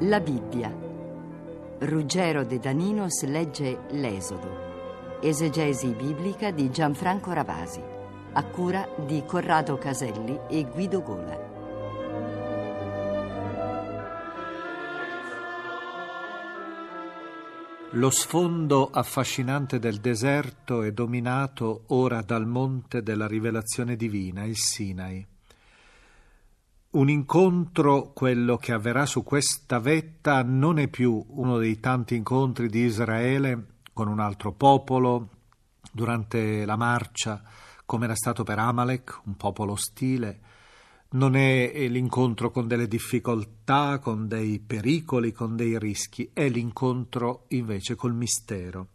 La Bibbia. Ruggero De Daninos legge L'Esodo. Esegesi biblica di Gianfranco Ravasi. A cura di Corrado Caselli e Guido Gola. Lo sfondo affascinante del deserto è dominato ora dal monte della rivelazione divina, il Sinai. Un incontro, quello che avverrà su questa vetta, non è più uno dei tanti incontri di Israele con un altro popolo durante la marcia, come era stato per Amalek, un popolo ostile. Non è l'incontro con delle difficoltà, con dei pericoli, con dei rischi, è l'incontro invece col mistero.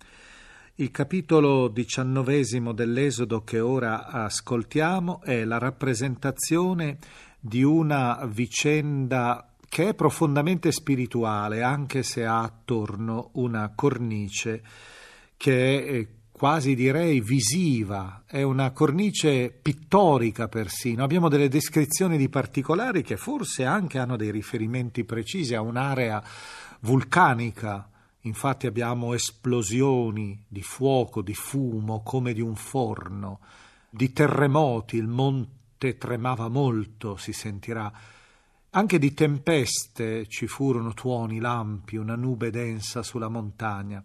Il capitolo diciannovesimo dell'Esodo che ora ascoltiamo è la rappresentazione di una vicenda che è profondamente spirituale, anche se ha attorno una cornice che è quasi direi visiva, è una cornice pittorica persino. Abbiamo delle descrizioni di particolari che forse anche hanno dei riferimenti precisi a un'area vulcanica. Infatti abbiamo esplosioni di fuoco, di fumo, come di un forno, di terremoti, il monte notte tremava molto, si sentirà. Anche di tempeste ci furono tuoni, lampi, una nube densa sulla montagna.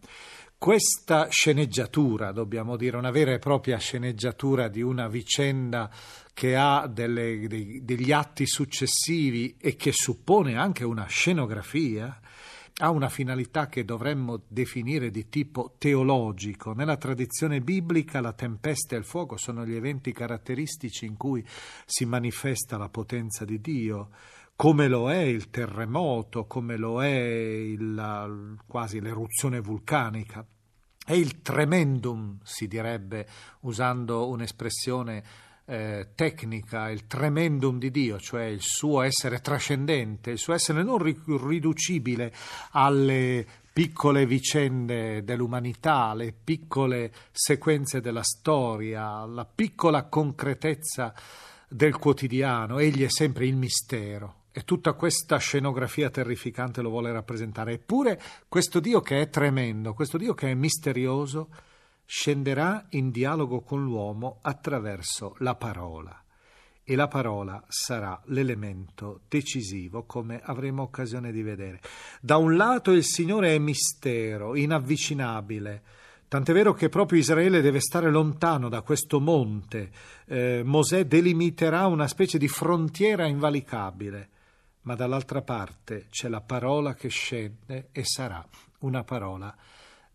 Questa sceneggiatura, dobbiamo dire, una vera e propria sceneggiatura di una vicenda che ha delle, dei, degli atti successivi e che suppone anche una scenografia, ha una finalità che dovremmo definire di tipo teologico. Nella tradizione biblica la tempesta e il fuoco sono gli eventi caratteristici in cui si manifesta la potenza di Dio, come lo è il terremoto, come lo è il, quasi l'eruzione vulcanica. È il tremendum, si direbbe, usando un'espressione eh, tecnica, il tremendum di Dio, cioè il suo essere trascendente, il suo essere non riducibile alle piccole vicende dell'umanità, alle piccole sequenze della storia, alla piccola concretezza del quotidiano, egli è sempre il mistero. E tutta questa scenografia terrificante lo vuole rappresentare. Eppure questo Dio che è tremendo, questo Dio che è misterioso, scenderà in dialogo con l'uomo attraverso la parola e la parola sarà l'elemento decisivo, come avremo occasione di vedere. Da un lato il Signore è mistero, inavvicinabile, tant'è vero che proprio Israele deve stare lontano da questo monte. Eh, Mosè delimiterà una specie di frontiera invalicabile, ma dall'altra parte c'è la parola che scende e sarà una parola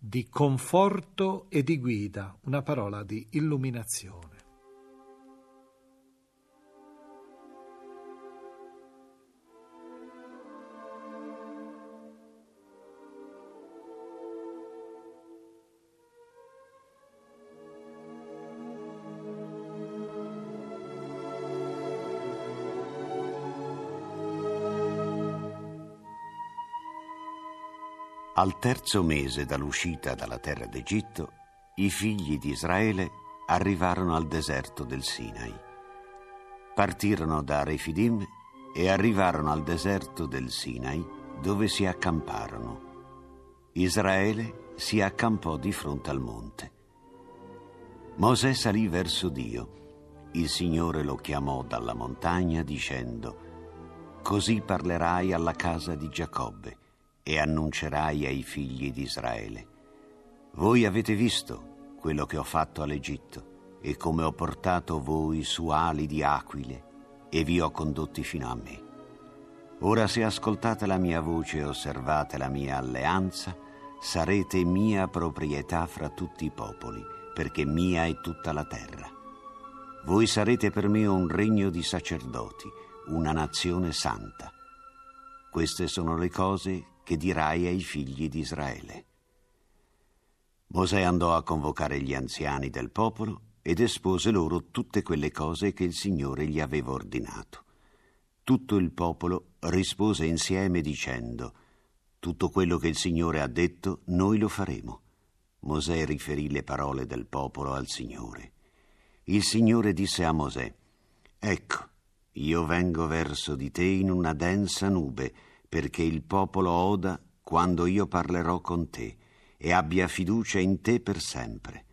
di conforto e di guida, una parola di illuminazione. Al terzo mese dall'uscita dalla terra d'Egitto, i figli di Israele arrivarono al deserto del Sinai. Partirono da Refidim e arrivarono al deserto del Sinai, dove si accamparono. Israele si accampò di fronte al monte. Mosè salì verso Dio. Il Signore lo chiamò dalla montagna dicendo, Così parlerai alla casa di Giacobbe e annuncerai ai figli di Israele. Voi avete visto quello che ho fatto all'Egitto e come ho portato voi su ali di aquile e vi ho condotti fino a me. Ora se ascoltate la mia voce e osservate la mia alleanza, sarete mia proprietà fra tutti i popoli, perché mia è tutta la terra. Voi sarete per me un regno di sacerdoti, una nazione santa. Queste sono le cose che dirai ai figli di Israele. Mosè andò a convocare gli anziani del popolo ed espose loro tutte quelle cose che il Signore gli aveva ordinato. Tutto il popolo rispose insieme dicendo, Tutto quello che il Signore ha detto, noi lo faremo. Mosè riferì le parole del popolo al Signore. Il Signore disse a Mosè, Ecco, io vengo verso di te in una densa nube, perché il popolo oda quando io parlerò con te e abbia fiducia in te per sempre.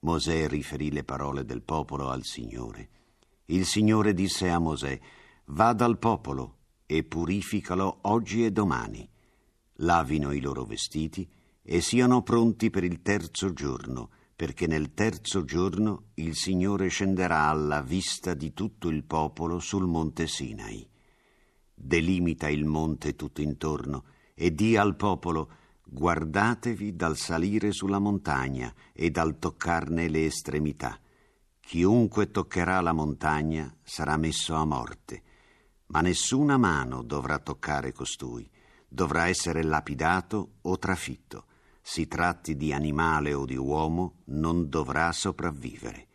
Mosè riferì le parole del popolo al Signore. Il Signore disse a Mosè, Va dal popolo e purificalo oggi e domani. Lavino i loro vestiti e siano pronti per il terzo giorno, perché nel terzo giorno il Signore scenderà alla vista di tutto il popolo sul monte Sinai delimita il monte tutto intorno e di al popolo guardatevi dal salire sulla montagna e dal toccarne le estremità. Chiunque toccherà la montagna sarà messo a morte, ma nessuna mano dovrà toccare costui, dovrà essere lapidato o trafitto. Si tratti di animale o di uomo, non dovrà sopravvivere.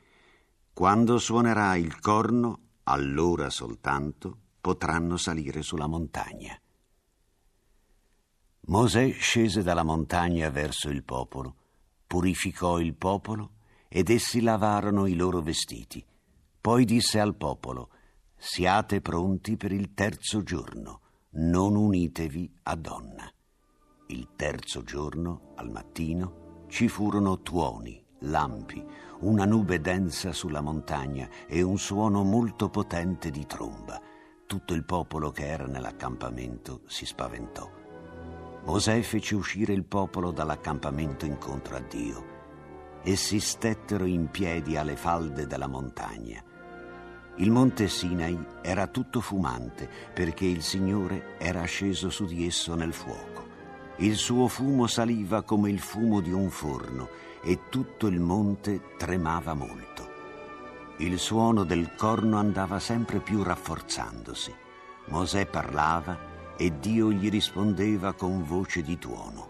Quando suonerà il corno, allora soltanto potranno salire sulla montagna. Mosè scese dalla montagna verso il popolo, purificò il popolo ed essi lavarono i loro vestiti. Poi disse al popolo, siate pronti per il terzo giorno, non unitevi a donna. Il terzo giorno, al mattino, ci furono tuoni, lampi, una nube densa sulla montagna e un suono molto potente di tromba tutto il popolo che era nell'accampamento si spaventò. Mosè fece uscire il popolo dall'accampamento incontro a Dio. Essi stettero in piedi alle falde della montagna. Il monte Sinai era tutto fumante perché il Signore era sceso su di esso nel fuoco. Il suo fumo saliva come il fumo di un forno e tutto il monte tremava molto. Il suono del corno andava sempre più rafforzandosi. Mosè parlava e Dio gli rispondeva con voce di tuono.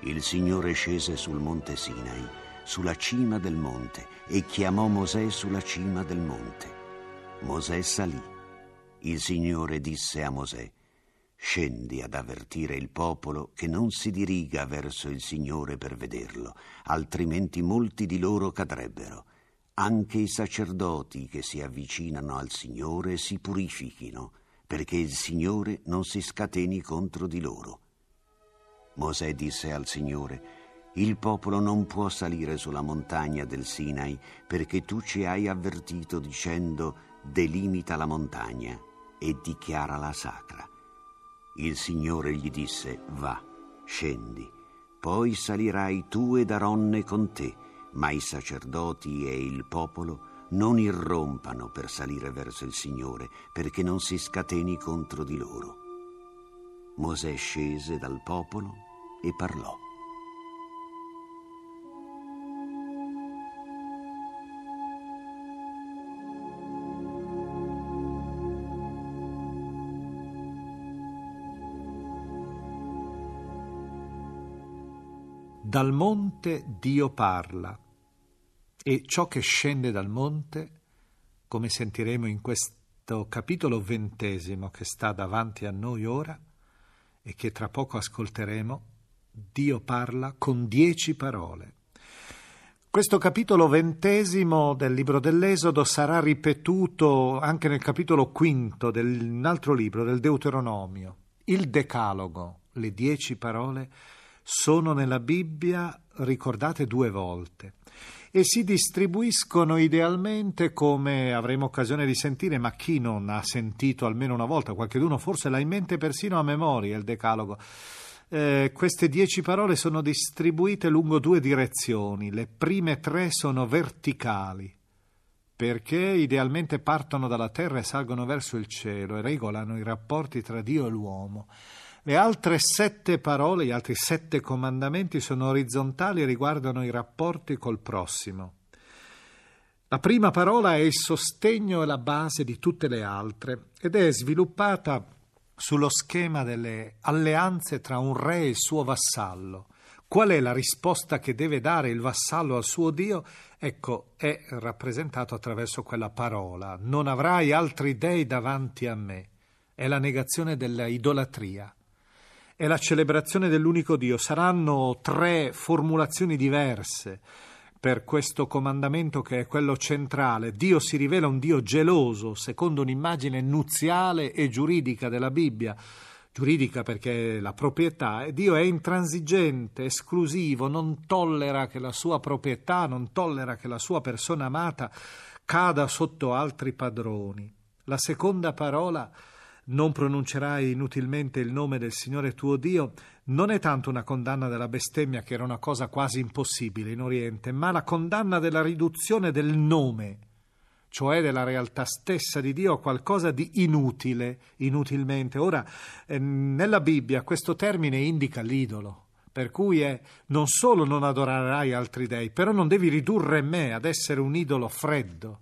Il Signore scese sul monte Sinai, sulla cima del monte, e chiamò Mosè sulla cima del monte. Mosè salì. Il Signore disse a Mosè, Scendi ad avvertire il popolo che non si diriga verso il Signore per vederlo, altrimenti molti di loro cadrebbero anche i sacerdoti che si avvicinano al Signore si purifichino, perché il Signore non si scateni contro di loro. Mosè disse al Signore, il popolo non può salire sulla montagna del Sinai perché tu ci hai avvertito dicendo delimita la montagna e dichiarala sacra. Il Signore gli disse, va, scendi, poi salirai tu ed Aronne con te, ma i sacerdoti e il popolo non irrompano per salire verso il Signore, perché non si scateni contro di loro. Mosè scese dal popolo e parlò. Dal monte Dio parla e ciò che scende dal monte, come sentiremo in questo capitolo ventesimo che sta davanti a noi ora, e che tra poco ascolteremo, Dio parla con dieci parole. Questo capitolo ventesimo del libro dell'Esodo sarà ripetuto anche nel capitolo quinto del altro libro, del Deuteronomio. Il Decalogo, le dieci parole, sono nella Bibbia ricordate due volte e si distribuiscono idealmente come avremo occasione di sentire, ma chi non ha sentito almeno una volta, qualcuno forse l'ha in mente persino a memoria il Decalogo eh, queste dieci parole sono distribuite lungo due direzioni. Le prime tre sono verticali, perché idealmente partono dalla terra e salgono verso il cielo e regolano i rapporti tra Dio e l'uomo. Le altre sette parole, gli altri sette comandamenti sono orizzontali e riguardano i rapporti col prossimo. La prima parola è il sostegno e la base di tutte le altre ed è sviluppata sullo schema delle alleanze tra un re e il suo vassallo. Qual è la risposta che deve dare il vassallo al suo Dio? Ecco, è rappresentato attraverso quella parola. Non avrai altri dei davanti a me. È la negazione della idolatria. È la celebrazione dell'unico Dio. Saranno tre formulazioni diverse per questo comandamento che è quello centrale. Dio si rivela un Dio geloso, secondo un'immagine nuziale e giuridica della Bibbia. Giuridica perché la proprietà, Dio è intransigente, esclusivo, non tollera che la sua proprietà, non tollera che la sua persona amata cada sotto altri padroni. La seconda parola non pronuncerai inutilmente il nome del Signore tuo Dio, non è tanto una condanna della bestemmia, che era una cosa quasi impossibile in Oriente, ma la condanna della riduzione del nome, cioè della realtà stessa di Dio a qualcosa di inutile, inutilmente. Ora, eh, nella Bibbia questo termine indica l'idolo. Per cui è non solo non adorerai altri dei, però non devi ridurre me ad essere un idolo freddo.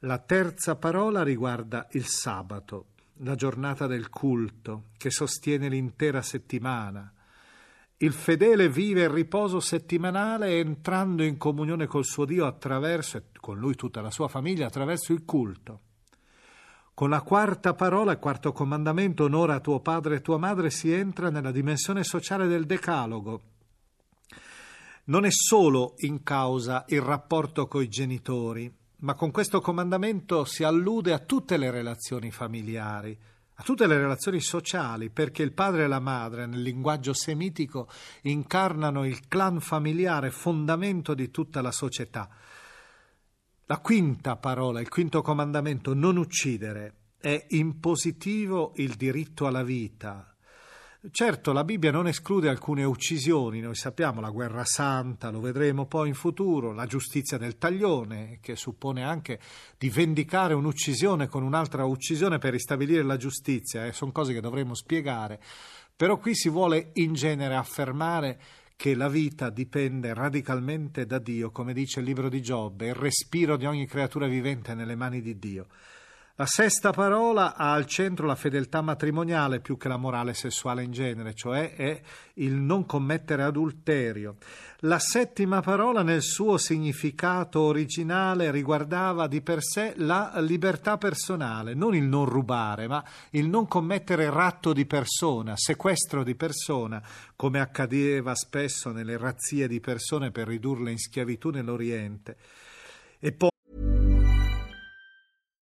La terza parola riguarda il sabato la giornata del culto che sostiene l'intera settimana. Il fedele vive il riposo settimanale entrando in comunione col suo Dio attraverso, e con lui tutta la sua famiglia, attraverso il culto. Con la quarta parola, il quarto comandamento, onora tuo padre e tua madre, si entra nella dimensione sociale del decalogo. Non è solo in causa il rapporto coi genitori, ma con questo comandamento si allude a tutte le relazioni familiari, a tutte le relazioni sociali, perché il padre e la madre, nel linguaggio semitico, incarnano il clan familiare, fondamento di tutta la società. La quinta parola, il quinto comandamento, non uccidere, è impositivo il diritto alla vita, Certo, la Bibbia non esclude alcune uccisioni, noi sappiamo la guerra santa, lo vedremo poi in futuro, la giustizia del taglione, che suppone anche di vendicare un'uccisione con un'altra uccisione per ristabilire la giustizia, eh, sono cose che dovremo spiegare, però qui si vuole in genere affermare che la vita dipende radicalmente da Dio, come dice il libro di Giobbe, il respiro di ogni creatura vivente è nelle mani di Dio. La sesta parola ha al centro la fedeltà matrimoniale più che la morale sessuale in genere, cioè è il non commettere adulterio. La settima parola nel suo significato originale riguardava di per sé la libertà personale, non il non rubare, ma il non commettere ratto di persona, sequestro di persona, come accadeva spesso nelle razzie di persone per ridurle in schiavitù nell'Oriente. E poi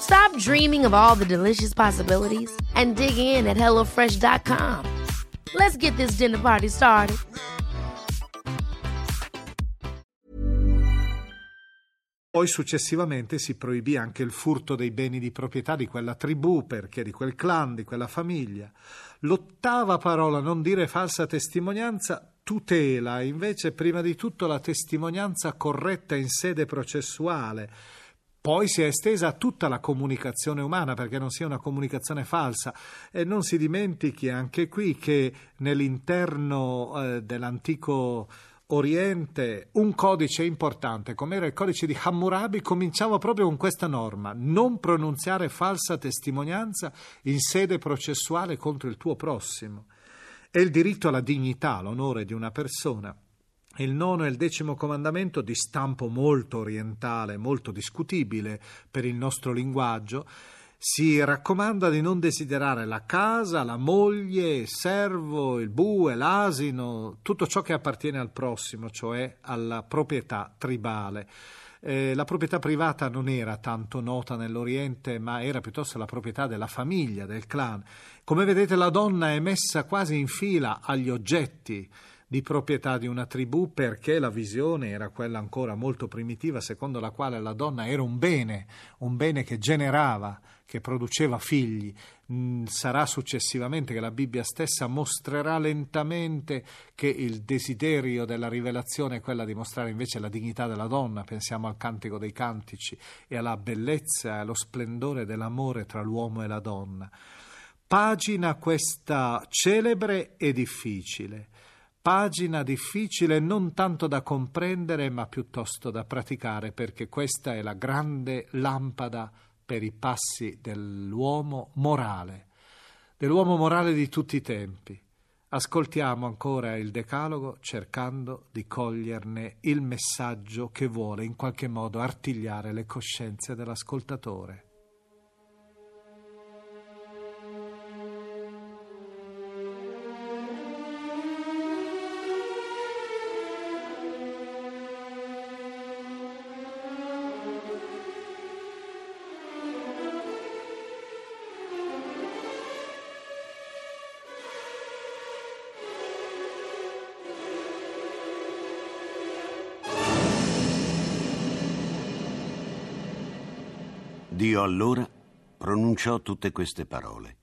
Stop dreaming of all the delicious possibilities and dig in at HelloFresh.com. Let's get this dinner party started. Poi successivamente si proibì anche il furto dei beni di proprietà di quella tribù, perché di quel clan, di quella famiglia. L'ottava parola, non dire falsa testimonianza, tutela invece prima di tutto la testimonianza corretta in sede processuale. Poi si è estesa a tutta la comunicazione umana perché non sia una comunicazione falsa e non si dimentichi anche qui che nell'interno eh, dell'antico Oriente un codice importante, come era il codice di Hammurabi, cominciava proprio con questa norma: non pronunziare falsa testimonianza in sede processuale contro il tuo prossimo. È il diritto alla dignità, l'onore di una persona. Il nono e il decimo comandamento, di stampo molto orientale, molto discutibile per il nostro linguaggio, si raccomanda di non desiderare la casa, la moglie, il servo, il bue, l'asino, tutto ciò che appartiene al prossimo, cioè alla proprietà tribale. Eh, la proprietà privata non era tanto nota nell'Oriente, ma era piuttosto la proprietà della famiglia, del clan. Come vedete, la donna è messa quasi in fila agli oggetti di proprietà di una tribù perché la visione era quella ancora molto primitiva secondo la quale la donna era un bene, un bene che generava, che produceva figli. Mm, sarà successivamente che la Bibbia stessa mostrerà lentamente che il desiderio della rivelazione è quella di mostrare invece la dignità della donna, pensiamo al cantico dei cantici e alla bellezza e allo splendore dell'amore tra l'uomo e la donna. Pagina questa celebre e difficile pagina difficile non tanto da comprendere ma piuttosto da praticare perché questa è la grande lampada per i passi dell'uomo morale, dell'uomo morale di tutti i tempi. Ascoltiamo ancora il Decalogo cercando di coglierne il messaggio che vuole in qualche modo artigliare le coscienze dell'ascoltatore. Dio allora pronunciò tutte queste parole.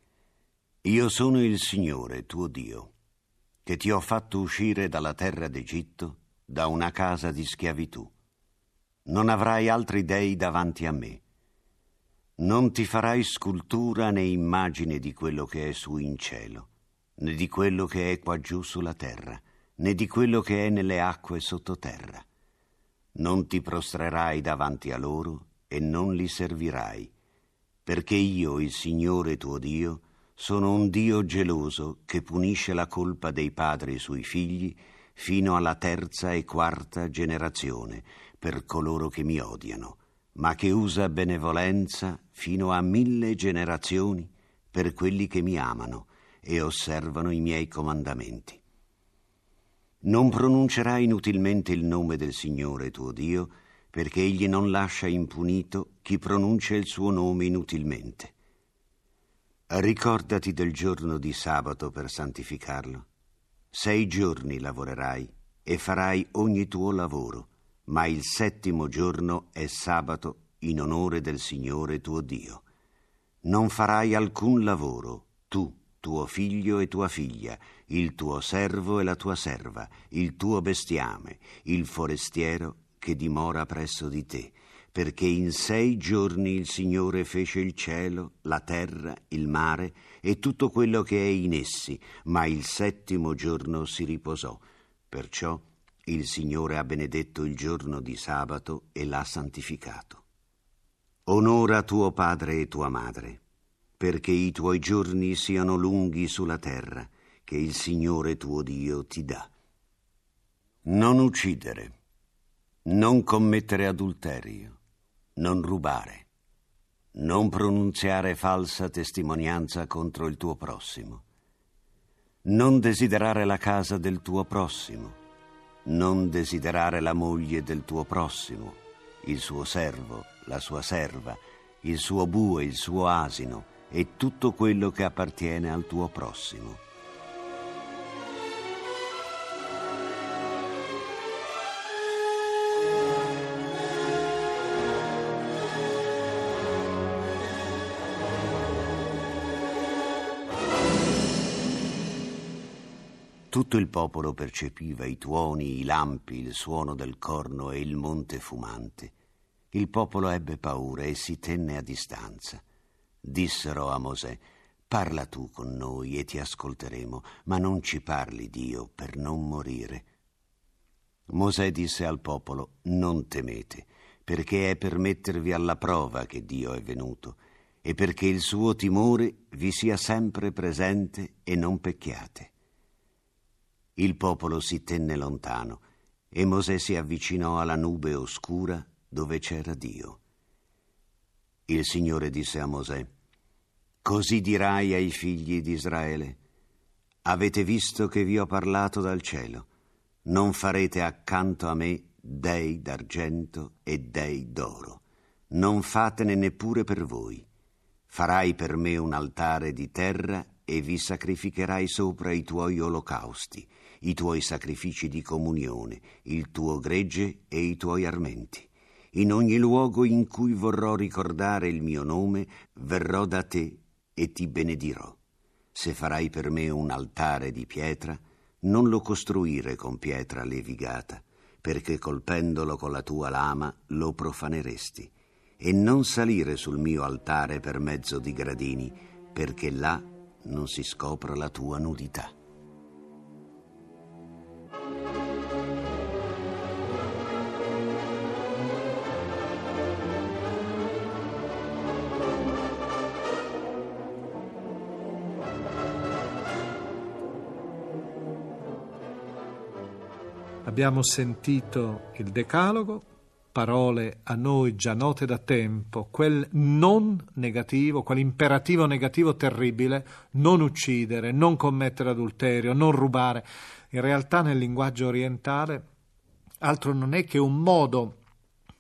Io sono il Signore, tuo Dio, che ti ho fatto uscire dalla terra d'Egitto, da una casa di schiavitù. Non avrai altri dei davanti a me. Non ti farai scultura né immagine di quello che è su in cielo, né di quello che è qua giù sulla terra, né di quello che è nelle acque sottoterra. Non ti prostrerai davanti a loro e non li servirai, perché io, il Signore tuo Dio, sono un Dio geloso che punisce la colpa dei padri sui figli fino alla terza e quarta generazione per coloro che mi odiano, ma che usa benevolenza fino a mille generazioni per quelli che mi amano e osservano i miei comandamenti. Non pronuncerai inutilmente il nome del Signore tuo Dio, perché egli non lascia impunito chi pronuncia il suo nome inutilmente. Ricordati del giorno di sabato per santificarlo. Sei giorni lavorerai e farai ogni tuo lavoro, ma il settimo giorno è sabato in onore del Signore tuo Dio. Non farai alcun lavoro, tu, tuo figlio e tua figlia, il tuo servo e la tua serva, il tuo bestiame, il forestiero che dimora presso di te, perché in sei giorni il Signore fece il cielo, la terra, il mare e tutto quello che è in essi, ma il settimo giorno si riposò. Perciò il Signore ha benedetto il giorno di sabato e l'ha santificato. Onora tuo padre e tua madre, perché i tuoi giorni siano lunghi sulla terra, che il Signore tuo Dio ti dà. Non uccidere non commettere adulterio, non rubare, non pronunziare falsa testimonianza contro il tuo prossimo, non desiderare la casa del tuo prossimo, non desiderare la moglie del tuo prossimo, il suo servo, la sua serva, il suo bue, il suo asino e tutto quello che appartiene al tuo prossimo Tutto il popolo percepiva i tuoni, i lampi, il suono del corno e il monte fumante. Il popolo ebbe paura e si tenne a distanza. Dissero a Mosè, parla tu con noi e ti ascolteremo, ma non ci parli, Dio, per non morire. Mosè disse al popolo, non temete, perché è per mettervi alla prova che Dio è venuto, e perché il suo timore vi sia sempre presente e non pecchiate. Il popolo si tenne lontano e Mosè si avvicinò alla nube oscura dove c'era Dio. Il Signore disse a Mosè, Così dirai ai figli di Israele, avete visto che vi ho parlato dal cielo, non farete accanto a me dei d'argento e dei d'oro, non fatene neppure per voi. Farai per me un altare di terra e vi sacrificherai sopra i tuoi olocausti i tuoi sacrifici di comunione, il tuo gregge e i tuoi armenti. In ogni luogo in cui vorrò ricordare il mio nome, verrò da te e ti benedirò. Se farai per me un altare di pietra, non lo costruire con pietra levigata, perché colpendolo con la tua lama lo profaneresti, e non salire sul mio altare per mezzo di gradini, perché là non si scopra la tua nudità. Abbiamo sentito il Decalogo, parole a noi già note da tempo, quel non negativo, quell'imperativo negativo terribile, non uccidere, non commettere adulterio, non rubare. In realtà nel linguaggio orientale altro non è che un modo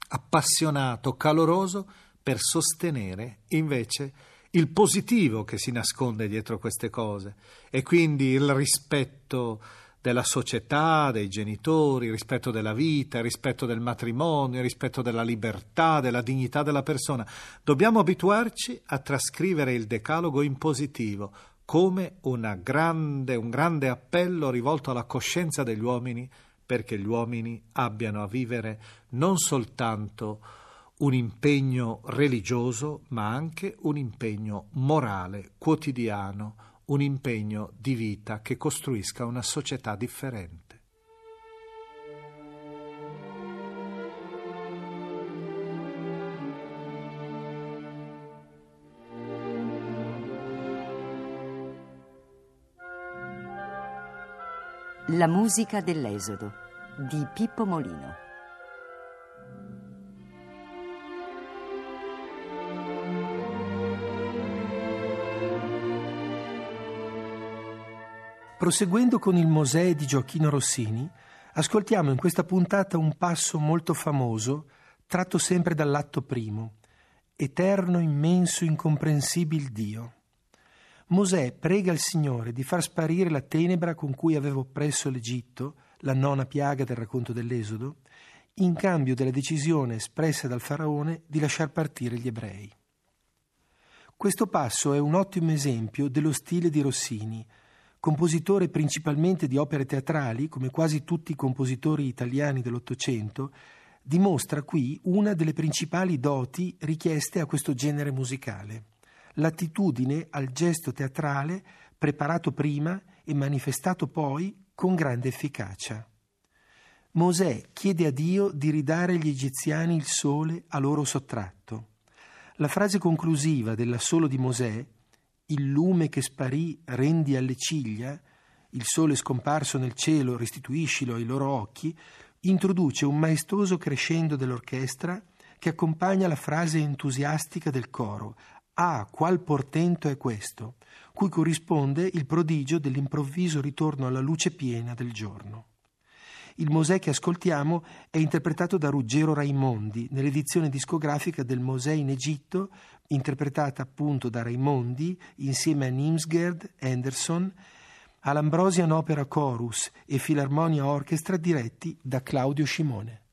appassionato, caloroso per sostenere invece il positivo che si nasconde dietro queste cose e quindi il rispetto della società, dei genitori, rispetto della vita, rispetto del matrimonio, rispetto della libertà, della dignità della persona. Dobbiamo abituarci a trascrivere il decalogo in positivo, come grande, un grande appello rivolto alla coscienza degli uomini perché gli uomini abbiano a vivere non soltanto un impegno religioso, ma anche un impegno morale, quotidiano, un impegno di vita che costruisca una società differente. La musica dell'Esodo di Pippo Molino. Proseguendo con il Mosè di Gioacchino Rossini, ascoltiamo in questa puntata un passo molto famoso, tratto sempre dall'atto primo, Eterno, immenso, incomprensibil Dio. Mosè prega il Signore di far sparire la tenebra con cui aveva oppresso l'Egitto, la nona piaga del racconto dell'Esodo, in cambio della decisione espressa dal faraone di lasciar partire gli ebrei. Questo passo è un ottimo esempio dello stile di Rossini, compositore principalmente di opere teatrali, come quasi tutti i compositori italiani dell'Ottocento, dimostra qui una delle principali doti richieste a questo genere musicale, l'attitudine al gesto teatrale preparato prima e manifestato poi con grande efficacia. Mosè chiede a Dio di ridare agli egiziani il sole a loro sottratto. La frase conclusiva dell'assolo di Mosè il lume che sparì rendi alle ciglia, il sole scomparso nel cielo restituiscilo ai loro occhi, introduce un maestoso crescendo dell'orchestra che accompagna la frase entusiastica del coro Ah, qual portento è questo, cui corrisponde il prodigio dell'improvviso ritorno alla luce piena del giorno. Il Mosè che ascoltiamo è interpretato da Ruggero Raimondi nell'edizione discografica del Mosè in Egitto, interpretata appunto da Raimondi insieme a Nimsgerd, Anderson, all'Ambrosian Opera Chorus e Filarmonia Orchestra diretti da Claudio Scimone.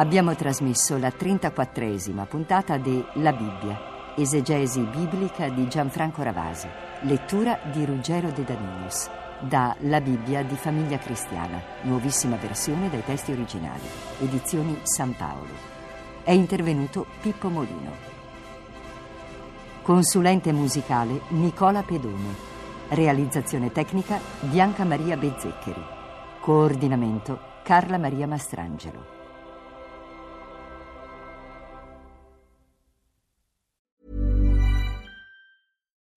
Abbiamo trasmesso la 34esima puntata di La Bibbia, esegesi biblica di Gianfranco Ravasi, lettura di Ruggero De Daninos, da La Bibbia di Famiglia Cristiana, nuovissima versione dai testi originali, edizioni San Paolo. È intervenuto Pippo Molino. Consulente musicale Nicola Pedone. Realizzazione tecnica Bianca Maria Bezzeccheri. Coordinamento Carla Maria Mastrangelo.